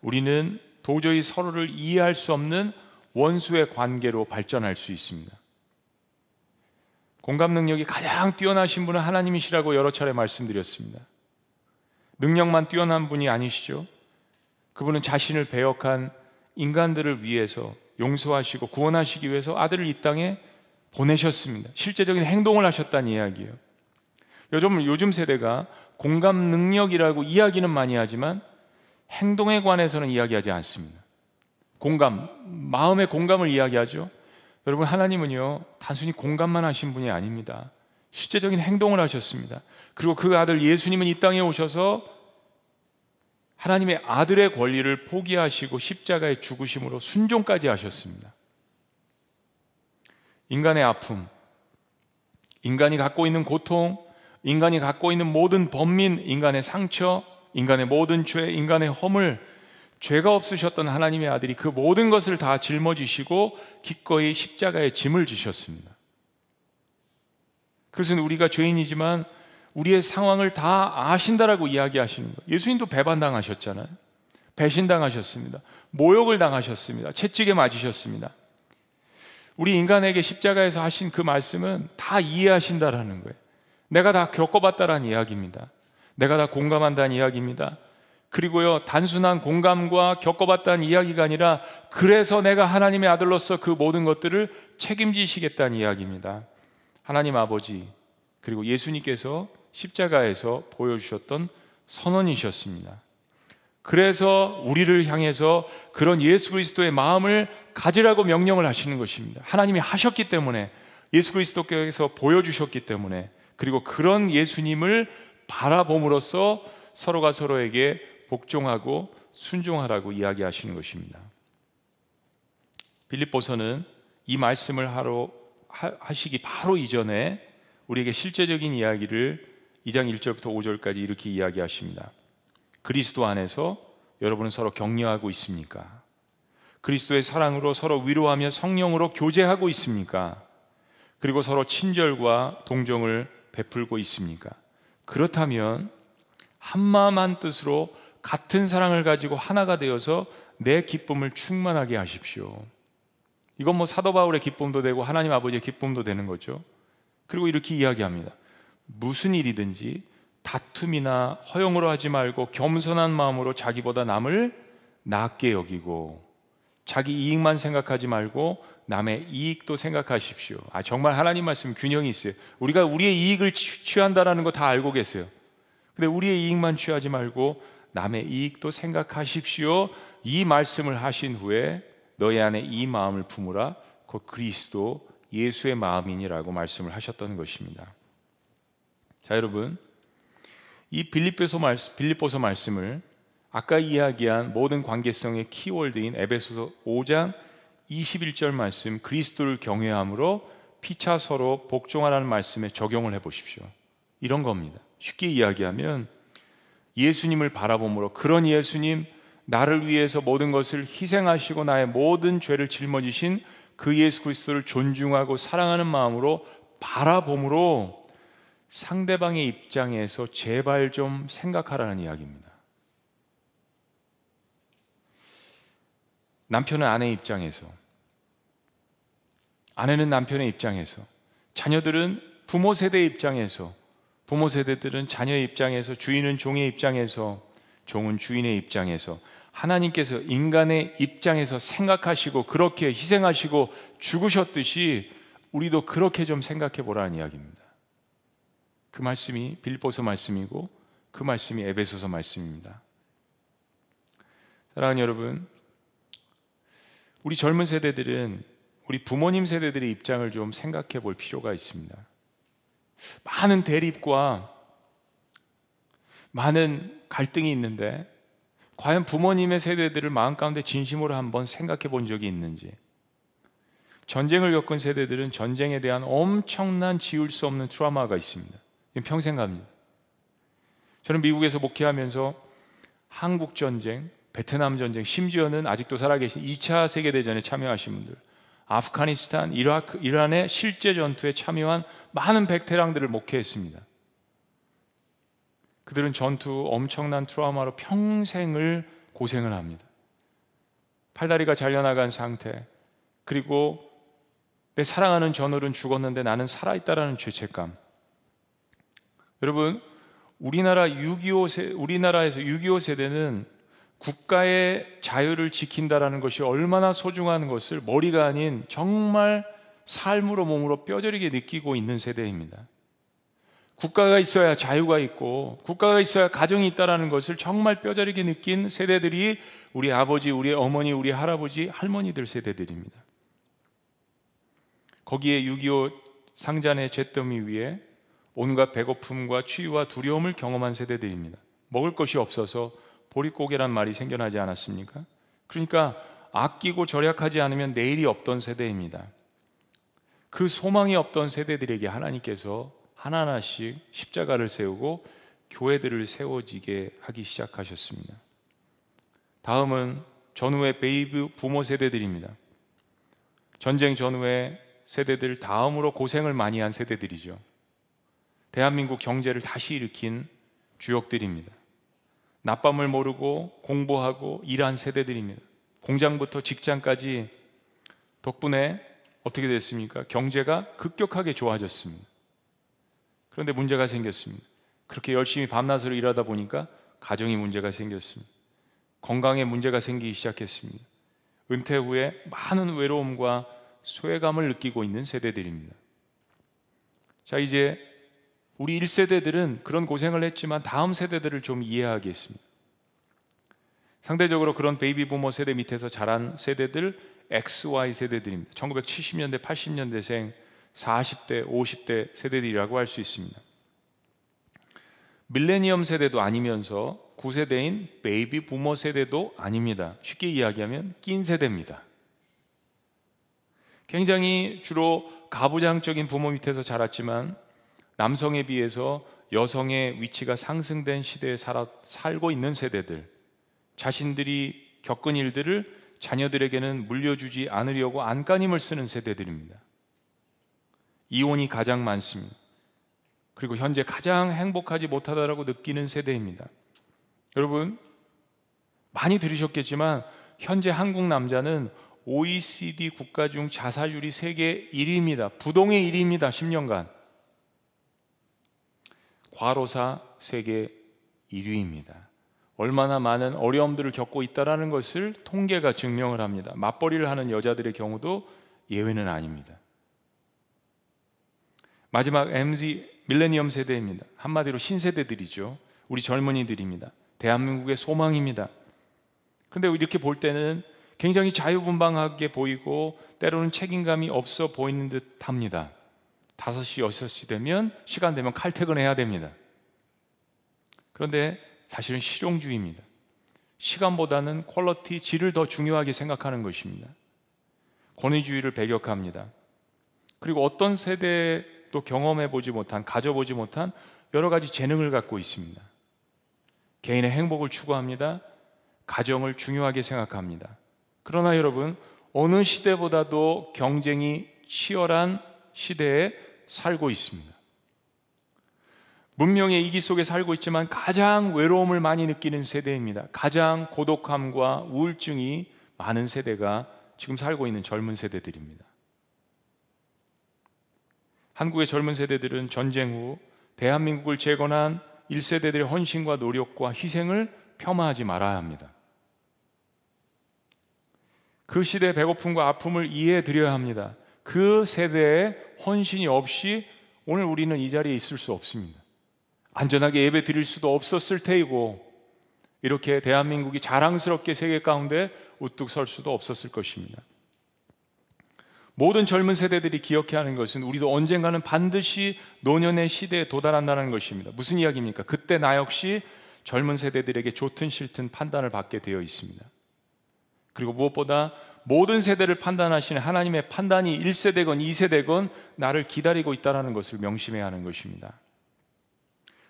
우리는 도저히 서로를 이해할 수 없는 원수의 관계로 발전할 수 있습니다. 공감 능력이 가장 뛰어나신 분은 하나님이시라고 여러 차례 말씀드렸습니다. 능력만 뛰어난 분이 아니시죠. 그분은 자신을 배역한 인간들을 위해서 용서하시고 구원하시기 위해서 아들을 이 땅에 보내셨습니다. 실제적인 행동을 하셨다는 이야기예요. 요즘, 요즘 세대가 공감 능력이라고 이야기는 많이 하지만 행동에 관해서는 이야기하지 않습니다. 공감, 마음의 공감을 이야기하죠. 여러분, 하나님은요, 단순히 공감만 하신 분이 아닙니다. 실제적인 행동을 하셨습니다. 그리고 그 아들 예수님은 이 땅에 오셔서 하나님의 아들의 권리를 포기하시고 십자가의 죽으심으로 순종까지 하셨습니다. 인간의 아픔, 인간이 갖고 있는 고통, 인간이 갖고 있는 모든 번민, 인간의 상처, 인간의 모든 죄, 인간의 허물, 죄가 없으셨던 하나님의 아들이 그 모든 것을 다 짊어지시고 기꺼이 십자가에 짐을 지셨습니다. 그것은 우리가 죄인이지만 우리의 상황을 다 아신다라고 이야기하시는 거예요. 예수님도 배반당하셨잖아요. 배신당하셨습니다. 모욕을 당하셨습니다. 채찍에 맞으셨습니다. 우리 인간에게 십자가에서 하신 그 말씀은 다 이해하신다라는 거예요. 내가 다 겪어봤다라는 이야기입니다. 내가 다 공감한다는 이야기입니다. 그리고요, 단순한 공감과 겪어봤다는 이야기가 아니라 그래서 내가 하나님의 아들로서 그 모든 것들을 책임지시겠다는 이야기입니다. 하나님 아버지, 그리고 예수님께서 십자가에서 보여주셨던 선언이셨습니다. 그래서 우리를 향해서 그런 예수 그리스도의 마음을 가지라고 명령을 하시는 것입니다. 하나님이 하셨기 때문에 예수 그리스도께서 보여주셨기 때문에 그리고 그런 예수님을 바라봄으로써 서로가 서로에게 복종하고 순종하라고 이야기하시는 것입니다. 빌립보서는 이 말씀을 하러 하시기 바로 이전에 우리에게 실제적인 이야기를 2장 1절부터 5절까지 이렇게 이야기하십니다. 그리스도 안에서 여러분은 서로 격려하고 있습니까? 그리스도의 사랑으로 서로 위로하며 성령으로 교제하고 있습니까? 그리고 서로 친절과 동정을 베풀고 있습니까? 그렇다면 한마음 한 뜻으로 같은 사랑을 가지고 하나가 되어서 내 기쁨을 충만하게 하십시오. 이건 뭐 사도 바울의 기쁨도 되고 하나님 아버지의 기쁨도 되는 거죠. 그리고 이렇게 이야기합니다. 무슨 일이든지 다툼이나 허용으로 하지 말고 겸손한 마음으로 자기보다 남을 낫게 여기고 자기 이익만 생각하지 말고 남의 이익도 생각하십시오. 아, 정말 하나님 말씀 균형이 있어요. 우리가 우리의 이익을 취한다라는 거 다 알고 계세요. 근데 우리의 이익만 취하지 말고 남의 이익도 생각하십시오. 이 말씀을 하신 후에 너희 안에 이 마음을 품으라. 곧 그리스도 예수의 마음이니라고 말씀을 하셨던 것입니다. 자, 여러분. 이 빌립보서 말씀, 빌립보서 말씀을 아까 이야기한 모든 관계성의 키워드인 에베소서 5장 21절 말씀 그리스도를 경외함으로 피차 서로 복종하라는 말씀에 적용을 해 보십시오. 이런 겁니다. 쉽게 이야기하면 예수님을 바라봄으로 그런 예수님 나를 위해서 모든 것을 희생하시고 나의 모든 죄를 짊어지신 그 예수 그리스도를 존중하고 사랑하는 마음으로 바라봄으로 상대방의 입장에서 제발 좀 생각하라는 이야기입니다. 남편은 아내 입장에서, 아내는 남편의 입장에서, 자녀들은 부모 세대 입장에서, 부모 세대들은 자녀의 입장에서, 주인은 종의 입장에서, 종은 주인의 입장에서, 하나님께서 인간의 입장에서 생각하시고 그렇게 희생하시고 죽으셨듯이 우리도 그렇게 좀 생각해 보라는 이야기입니다. 그 말씀이 빌보서 말씀이고 그 말씀이 에베소서 말씀입니다. 사랑하는 여러분, 우리 젊은 세대들은 우리 부모님 세대들의 입장을 좀 생각해 볼 필요가 있습니다. 많은 대립과 많은 갈등이 있는데 과연 부모님의 세대들을 마음 가운데 진심으로 한번 생각해 본 적이 있는지 전쟁을 겪은 세대들은 전쟁에 대한 엄청난 지울 수 없는 트라우마가 있습니다. 평생 갑니다. 저는 미국에서 목회하면서 한국 전쟁, 베트남 전쟁, 심지어는 아직도 살아계신 2차 세계대전에 참여하신 분들, 아프가니스탄, 이라크, 이란의 실제 전투에 참여한 많은 베테랑들을 목회했습니다. 그들은 전투 엄청난 트라우마로 평생을 고생을 합니다. 팔다리가 잘려나간 상태, 그리고 내 사랑하는 전우는 죽었는데 나는 살아있다라는 죄책감. 여러분, 우리나라 6.25 세, 우리나라에서 6.25 세대는 국가의 자유를 지킨다라는 것이 얼마나 소중한 것을 머리가 아닌 정말 삶으로 몸으로 뼈저리게 느끼고 있는 세대입니다. 국가가 있어야 자유가 있고 국가가 있어야 가정이 있다라는 것을 정말 뼈저리게 느낀 세대들이 우리 아버지, 우리 어머니, 우리 할아버지, 할머니들 세대들입니다. 거기에 6.25 상잔의 잿더미 위에 온갖 배고픔과 추위와 두려움을 경험한 세대들입니다. 먹을 것이 없어서 보릿고개란 말이 생겨나지 않았습니까? 그러니까 아끼고 절약하지 않으면 내일이 없던 세대입니다. 그 소망이 없던 세대들에게 하나님께서 하나하나씩 십자가를 세우고 교회들을 세워지게 하기 시작하셨습니다. 다음은 전후의 베이브 부모 세대들입니다. 전쟁 전후의 세대들 다음으로 고생을 많이 한 세대들이죠. 대한민국 경제를 다시 일으킨 주역들입니다. 낮밤을 모르고 공부하고 일한 세대들입니다. 공장부터 직장까지 덕분에 어떻게 됐습니까? 경제가 급격하게 좋아졌습니다. 그런데 문제가 생겼습니다. 그렇게 열심히 밤낮으로 일하다 보니까 가정이 문제가 생겼습니다. 건강에 문제가 생기기 시작했습니다. 은퇴 후에 많은 외로움과 소외감을 느끼고 있는 세대들입니다. 자, 이제 우리 1세대들은 그런 고생을 했지만 다음 세대들을 좀 이해하겠습니다. 상대적으로 그런 베이비 부머 세대 밑에서 자란 세대들 XY 세대들입니다. 1970년대, 80년대생 40대, 50대 세대들이라고 할 수 있습니다. 밀레니엄 세대도 아니면서 구세대인 베이비 부머 세대도 아닙니다. 쉽게 이야기하면 낀 세대입니다. 굉장히 주로 가부장적인 부모 밑에서 자랐지만 남성에 비해서 여성의 위치가 상승된 시대에 살아, 살고 있는 세대들, 자신들이 겪은 일들을 자녀들에게는 물려주지 않으려고 안간힘을 쓰는 세대들입니다. 이혼이 가장 많습니다. 그리고 현재 가장 행복하지 못하다라고 느끼는 세대입니다. 여러분, 많이 들으셨겠지만, 현재 한국 남자는 OECD 국가 중 자살률이 세계 1위입니다. 부동의 1위입니다. 10년간. 과로사 세계 1위입니다. 얼마나 많은 어려움들을 겪고 있다라는 것을 통계가 증명을 합니다. 맞벌이를 하는 여자들의 경우도 예외는 아닙니다. 마지막 MZ 밀레니엄 세대입니다. 한마디로 신세대들이죠. 우리 젊은이들입니다. 대한민국의 소망입니다. 그런데 이렇게 볼 때는 굉장히 자유분방하게 보이고 때로는 책임감이 없어 보이는 듯 합니다. 5시, 6시 되면 시간 되면 칼퇴근해야 됩니다. 그런데 사실은 실용주의입니다. 시간보다는 퀄러티, 질을 더 중요하게 생각하는 것입니다. 권위주의를 배격합니다. 그리고 어떤 세대도 경험해 보지 못한, 가져보지 못한 여러 가지 재능을 갖고 있습니다. 개인의 행복을 추구합니다. 가정을 중요하게 생각합니다. 그러나 여러분, 어느 시대보다도 경쟁이 치열한 시대에 살고 있습니다. 문명의 이기 속에 살고 있지만 가장 외로움을 많이 느끼는 세대입니다. 가장 고독함과 우울증이 많은 세대가 지금 살고 있는 젊은 세대들입니다. 한국의 젊은 세대들은 전쟁 후 대한민국을 재건한 1세대들의 헌신과 노력과 희생을 폄하하지 말아야 합니다. 그 시대의 배고픔과 아픔을 이해해 드려야 합니다. 그 세대의 헌신이 없이 오늘 우리는 이 자리에 있을 수 없습니다. 안전하게 예배 드릴 수도 없었을 테이고 이렇게 대한민국이 자랑스럽게 세계 가운데 우뚝 설 수도 없었을 것입니다. 모든 젊은 세대들이 기억해야 하는 것은 우리도 언젠가는 반드시 노년의 시대에 도달한다는 것입니다. 무슨 이야기입니까? 그때 나 역시 젊은 세대들에게 좋든 싫든 판단을 받게 되어 있습니다. 그리고 무엇보다 모든 세대를 판단하시는 하나님의 판단이 1세대건 2세대건 나를 기다리고 있다는 것을 명심해야 하는 것입니다.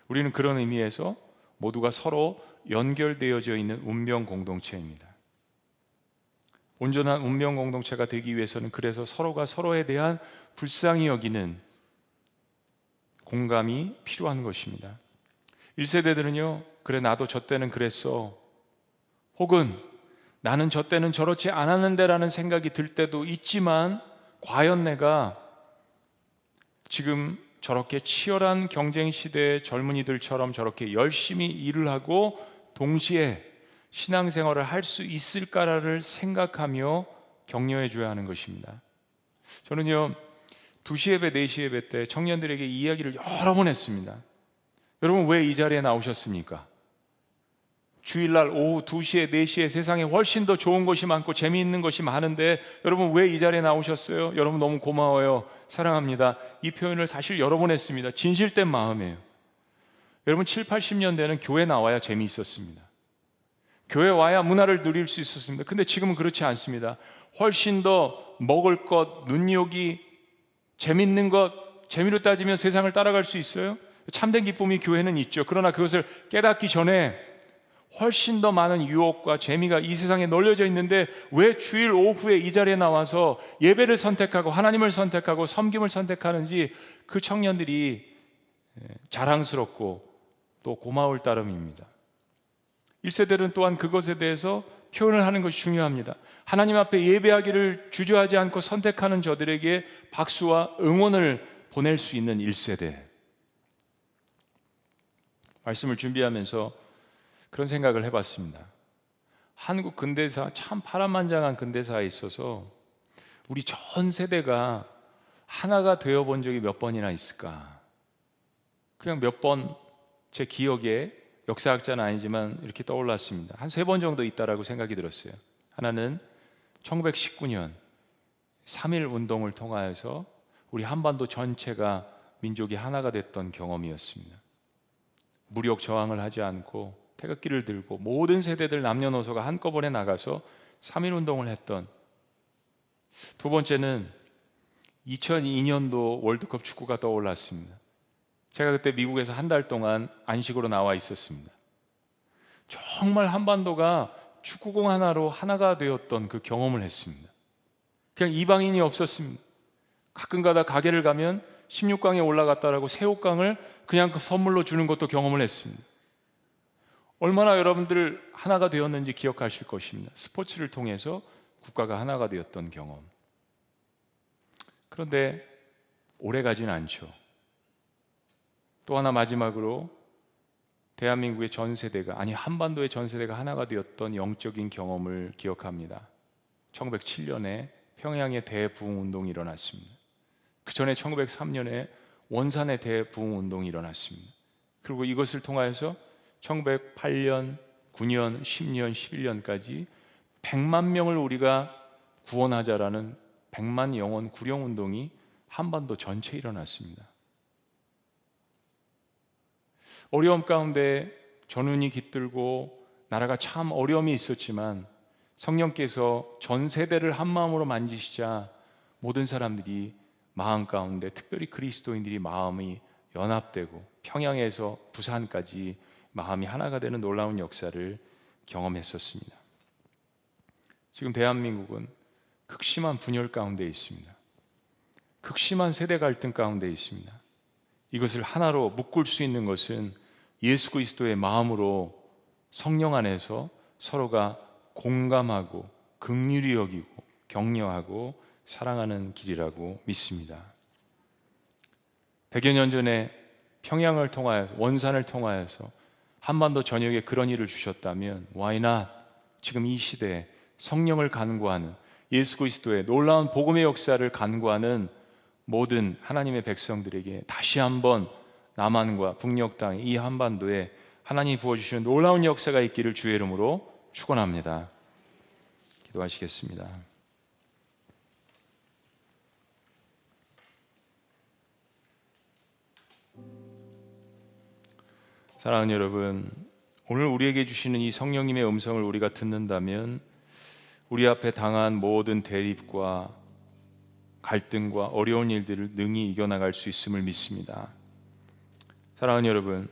우리는 그런 의미에서 모두가 서로 연결되어져 있는 운명 공동체입니다. 온전한 운명 공동체가 되기 위해서는 그래서 서로가 서로에 대한 불쌍히 여기는 공감이 필요한 것입니다. 1세대들은요, 그래, 나도 저 때는 그랬어. 혹은 나는 저 때는 저렇지 않았는데라는 생각이 들 때도 있지만, 과연 내가 지금 저렇게 치열한 경쟁 시대의 젊은이들처럼 저렇게 열심히 일을 하고 동시에 신앙생활을 할 수 있을까를 생각하며 격려해 줘야 하는 것입니다. 저는요, 2시 예배, 4시 예배 때 청년들에게 이야기를 여러 번 했습니다. 여러분, 왜 이 자리에 나오셨습니까? 주일날 오후 2시에, 4시에 세상에 훨씬 더 좋은 것이 많고 재미있는 것이 많은데 여러분 왜 이 자리에 나오셨어요? 여러분 너무 고마워요. 사랑합니다. 이 표현을 사실 여러 번 했습니다. 진실된 마음이에요. 여러분 7, 80년대는 교회 나와야 재미있었습니다. 교회 와야 문화를 누릴 수 있었습니다. 근데 지금은 그렇지 않습니다. 훨씬 더 먹을 것, 눈요기, 재밌는 것, 재미로 따지면 세상을 따라갈 수 있어요? 참된 기쁨이 교회는 있죠. 그러나 그것을 깨닫기 전에 훨씬 더 많은 유혹과 재미가 이 세상에 널려져 있는데 왜 주일 오후에 이 자리에 나와서 예배를 선택하고 하나님을 선택하고 섬김을 선택하는지 그 청년들이 자랑스럽고 또 고마울 따름입니다. 1세대는 또한 그것에 대해서 표현을 하는 것이 중요합니다. 하나님 앞에 예배하기를 주저하지 않고 선택하는 저들에게 박수와 응원을 보낼 수 있는 1세대. 말씀을 준비하면서 그런 생각을 해봤습니다. 한국 근대사 참 파란만장한 근대사에 있어서 우리 전 세대가 하나가 되어 본 적이 몇 번이나 있을까? 그냥 몇 번 제 기억에 역사학자는 아니지만 이렇게 떠올랐습니다. 한 세 번 정도 있다라고 생각이 들었어요. 하나는 1919년 3.1 운동을 통하여서 우리 한반도 전체가 민족이 하나가 됐던 경험이었습니다. 무력 저항을 하지 않고 태극기를 들고 모든 세대들 남녀노소가 한꺼번에 나가서 3.1 운동을 했던 두 번째는 2002년도 월드컵 축구가 떠올랐습니다. 제가 그때 미국에서 한 달 동안 안식으로 나와 있었습니다. 정말 한반도가 축구공 하나로 하나가 되었던 그 경험을 했습니다. 그냥 이방인이 없었습니다. 가끔가다 가게를 가면 16강에 올라갔다라고 새우깡을 그냥 그 선물로 주는 것도 경험을 했습니다. 얼마나 여러분들 하나가 되었는지 기억하실 것입니다. 스포츠를 통해서 국가가 하나가 되었던 경험. 그런데 오래 가진 않죠. 또 하나 마지막으로 대한민국의 전 세대가 아니 한반도의 전 세대가 하나가 되었던 영적인 경험을 기억합니다. 1907년에 평양의 대부흥 운동이 일어났습니다. 그 전에 1903년에 원산의 대부흥 운동이 일어났습니다. 그리고 이것을 통하여서 1908년, 9년, 10년, 11년까지 100만 명을 우리가 구원하자라는 100만 영혼 구령 운동이 한반도 전체에 일어났습니다. 어려움 가운데 전운이 깃들고 나라가 참 어려움이 있었지만 성령께서 전 세대를 한 마음으로 만지시자 모든 사람들이 마음 가운데 특별히 그리스도인들이 마음이 연합되고 평양에서 부산까지 마음이 하나가 되는 놀라운 역사를 경험했었습니다. 지금 대한민국은 극심한 분열 가운데 있습니다. 극심한 세대 갈등 가운데 있습니다. 이것을 하나로 묶을 수 있는 것은 예수 그리스도의 마음으로 성령 안에서 서로가 공감하고 극률이 여기고 격려하고 사랑하는 길이라고 믿습니다. 100여 년 전에 평양을 통하여서 원산을 통하여서 한반도 전역에 그런 일을 주셨다면 와이나 지금 이 시대에 성령을 간구하는 예수 그리스도의 놀라운 복음의 역사를 간구하는 모든 하나님의 백성들에게 다시 한번 남한과 북녘 땅 이 한반도에 하나님이 부어주시는 놀라운 역사가 있기를 주의 이름으로 축원합니다. 기도하시겠습니다. 사랑하는 여러분, 오늘 우리에게 주시는 이 성령님의 음성을 우리가 듣는다면 우리 앞에 당한 모든 대립과 갈등과 어려운 일들을 능히 이겨나갈 수 있음을 믿습니다. 사랑하는 여러분,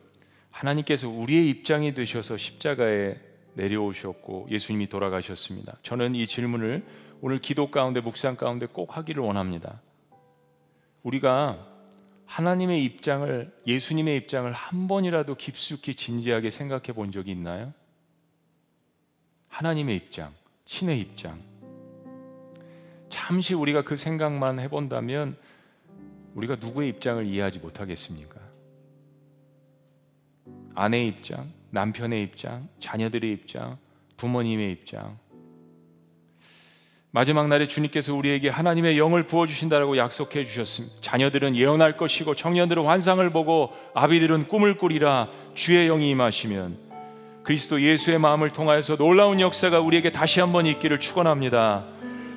하나님께서 우리의 입장이 되셔서 십자가에 내려오셨고 예수님이 돌아가셨습니다. 저는 이 질문을 오늘 기도 가운데 묵상 가운데 꼭 하기를 원합니다. 우리가 하나님의 입장을 예수님의 입장을 한 번이라도 깊숙이 진지하게 생각해 본 적이 있나요? 하나님의 입장, 신의 입장. 잠시 우리가 그 생각만 해본다면 우리가 누구의 입장을 이해하지 못하겠습니까? 아내의 입장, 남편의 입장, 자녀들의 입장, 부모님의 입장. 마지막 날에 주님께서 우리에게 하나님의 영을 부어주신다라고 약속해 주셨습니다. 자녀들은 예언할 것이고 청년들은 환상을 보고 아비들은 꿈을 꾸리라 주의 영이 임하시면 그리스도 예수의 마음을 통하여서 놀라운 역사가 우리에게 다시 한번 있기를 축원합니다.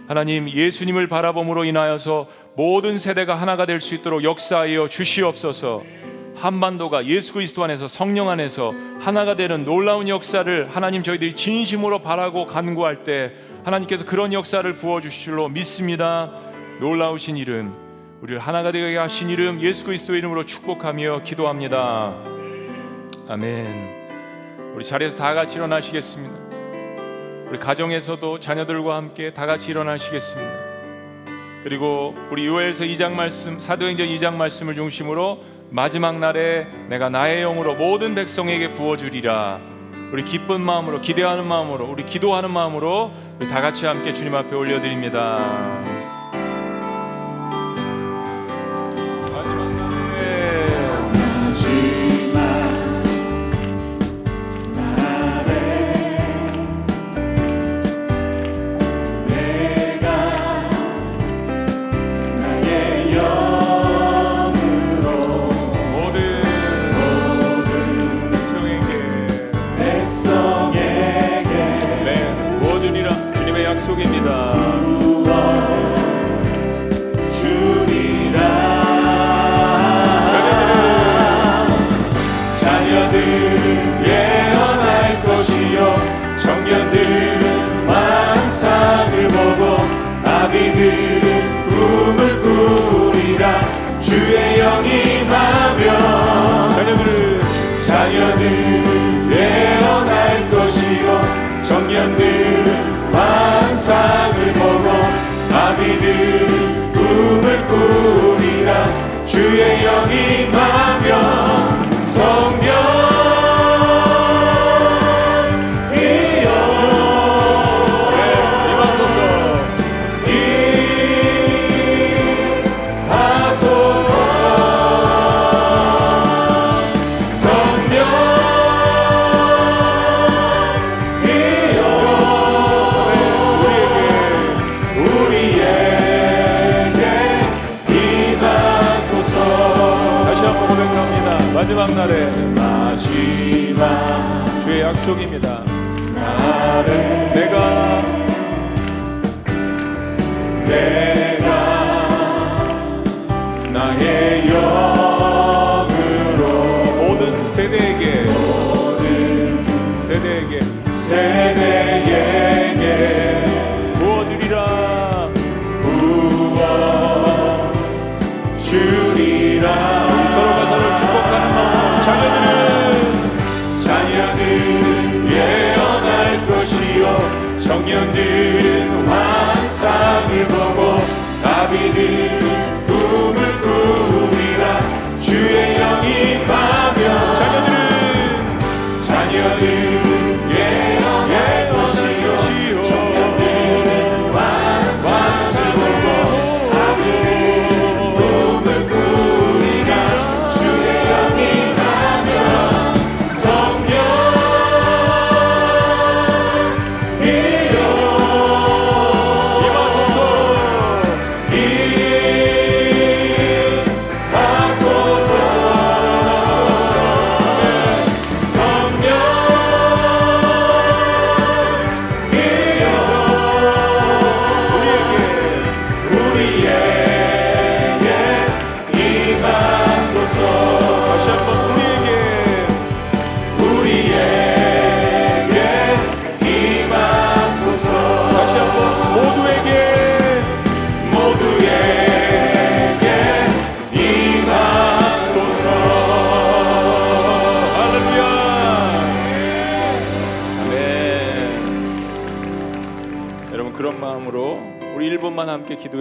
하나님 예수님을 바라봄으로 인하여서 모든 세대가 하나가 될 수 있도록 역사하여 주시옵소서. 한반도가 예수 그리스도 안에서 성령 안에서 하나가 되는 놀라운 역사를 하나님 저희들이 진심으로 바라고 간구할 때 하나님께서 그런 역사를 부어 주실 줄로 믿습니다. 놀라우신 이름 우리를 하나가 되게 하신 이름 예수 그리스도 이름으로 축복하며 기도합니다. 아멘. 우리 자리에서 다 같이 일어나시겠습니다. 우리 가정에서도 자녀들과 함께 다 같이 일어나시겠습니다. 그리고 우리 요엘서 2장 말씀 사도행전 2장 말씀을 중심으로 마지막 날에 내가 나의 영으로 모든 백성에게 부어주리라. 우리 기쁜 마음으로 기대하는 마음으로 우리 기도하는 마음으로 우리 다 같이 함께 주님 앞에 올려드립니다.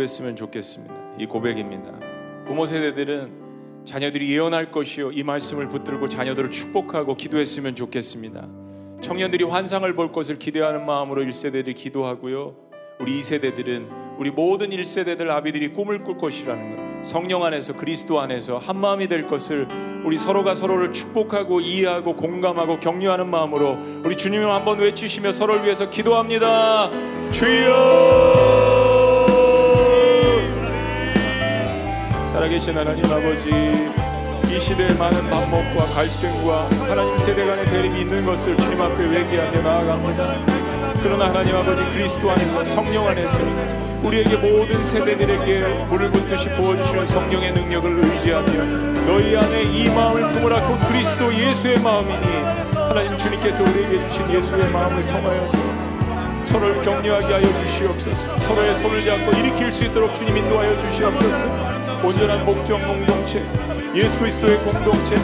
기도했으면 좋겠습니다 이 고백입니다 부모 세대들은 자녀들이 예언할 것이요 이 말씀을 붙들고 자녀들을 축복하고 기도했으면 좋겠습니다. 청년들이 환상을 볼 것을 기대하는 마음으로 1세대들이 기도하고요. 우리 2세대들은 우리 모든 1세대들 아비들이 꿈을 꿀 것이라는 것. 성령 안에서 그리스도 안에서 한 마음이 될 것을 우리 서로가 서로를 축복하고 이해하고 공감하고 격려하는 마음으로 우리 주님을 한번 외치시며 서로를 위해서 기도합니다. 주여! 살아계신 하나님 아버지 이 시대에 많은 반목과 갈등과 하나님 세대 간의 대립이 있는 것을 주님 앞에 외기하며 나아갑니다. 그러나 하나님 아버지 그리스도 안에서 성령 안에서 우리에게 모든 세대들에게 물을 붓듯이 부어주시는 성령의 능력을 의지하며 너희 안에 이 마음을 품으라고 그리스도 예수의 마음이니 하나님 주님께서 우리에게 주신 예수의 마음을 통하여서 서로를 격려하게 하여 주시옵소서. 서로의 손을 잡고 일으킬 수 있도록 주님 인도하여 주시옵소서 온전한 목적 공동체 예수 그리스도의 공동체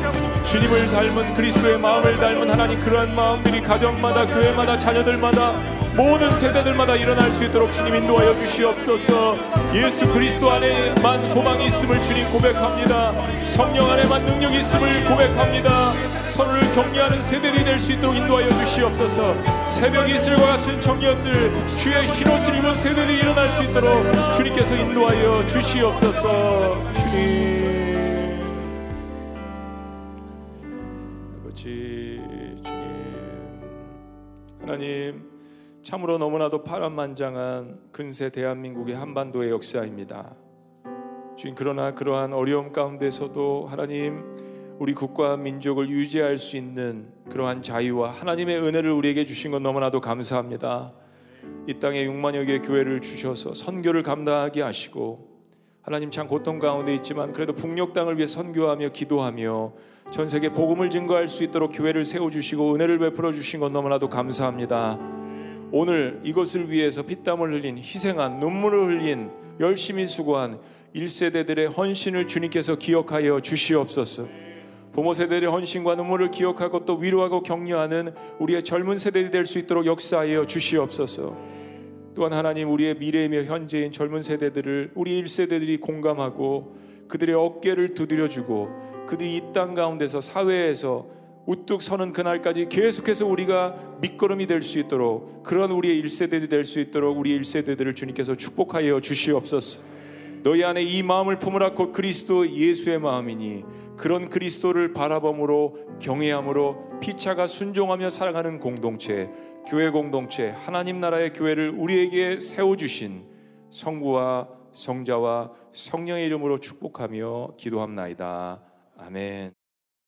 주님을 닮은 그리스도의 마음을 닮은 하나님 그러한 마음들이 가정마다 교회마다 자녀들마다 모든 세대들마다 일어날 수 있도록 주님 인도하여 주시옵소서. 예수 그리스도 안에만 소망이 있음을 주님 고백합니다. 성령 안에만 능력이 있음을 고백합니다. 서로를 격려하는 세대들이 될 수 있도록 인도하여 주시옵소서. 새벽 이슬과 같은 청년들 주의 흰옷을 입은 세대들이 일어날 수 있도록 주님께서 인도하여 주시옵소서. 주님. 아버지 주님. 하나님 참으로 너무나도 파란만장한 근세 대한민국의 한반도의 역사입니다. 주님 그러나 그러한 어려움 가운데서도 하나님 우리 국가 민족을 유지할 수 있는 그러한 자유와 하나님의 은혜를 우리에게 주신 것 너무나도 감사합니다. 이 땅에 6만여 개의 교회를 주셔서 선교를 감당하게 하시고 하나님 참 고통 가운데 있지만 그래도 북녘 땅을 위해 선교하며 기도하며 전 세계 복음을 증거할 수 있도록 교회를 세워 주시고 은혜를 베풀어 주신 것 너무나도 감사합니다. 오늘 이것을 위해서 피땀을 흘린 희생한 눈물을 흘린 열심히 수고한 1세대들의 헌신을 주님께서 기억하여 주시옵소서. 부모 세대의 헌신과 눈물을 기억하고 또 위로하고 격려하는 우리의 젊은 세대들이 될 수 있도록 역사하여 주시옵소서. 또한 하나님 우리의 미래이며 현재인 젊은 세대들을 우리 1세대들이 공감하고 그들의 어깨를 두드려주고 그들이 이 땅 가운데서 사회에서 우뚝 서는 그날까지 계속해서 우리가 밑거름이 될 수 있도록 그런 우리의 1세대들이 될 수 있도록 우리 1세대들을 주님께서 축복하여 주시옵소서. 너희 안에 이 마음을 품으라 곧 그리스도 예수의 마음이니 그런 그리스도를 바라봄으로 경외함으로 피차가 순종하며 살아가는 공동체 교회 공동체 하나님 나라의 교회를 우리에게 세워 주신 성부와 성자와 성령의 이름으로 축복하며 기도합나이다. 아멘.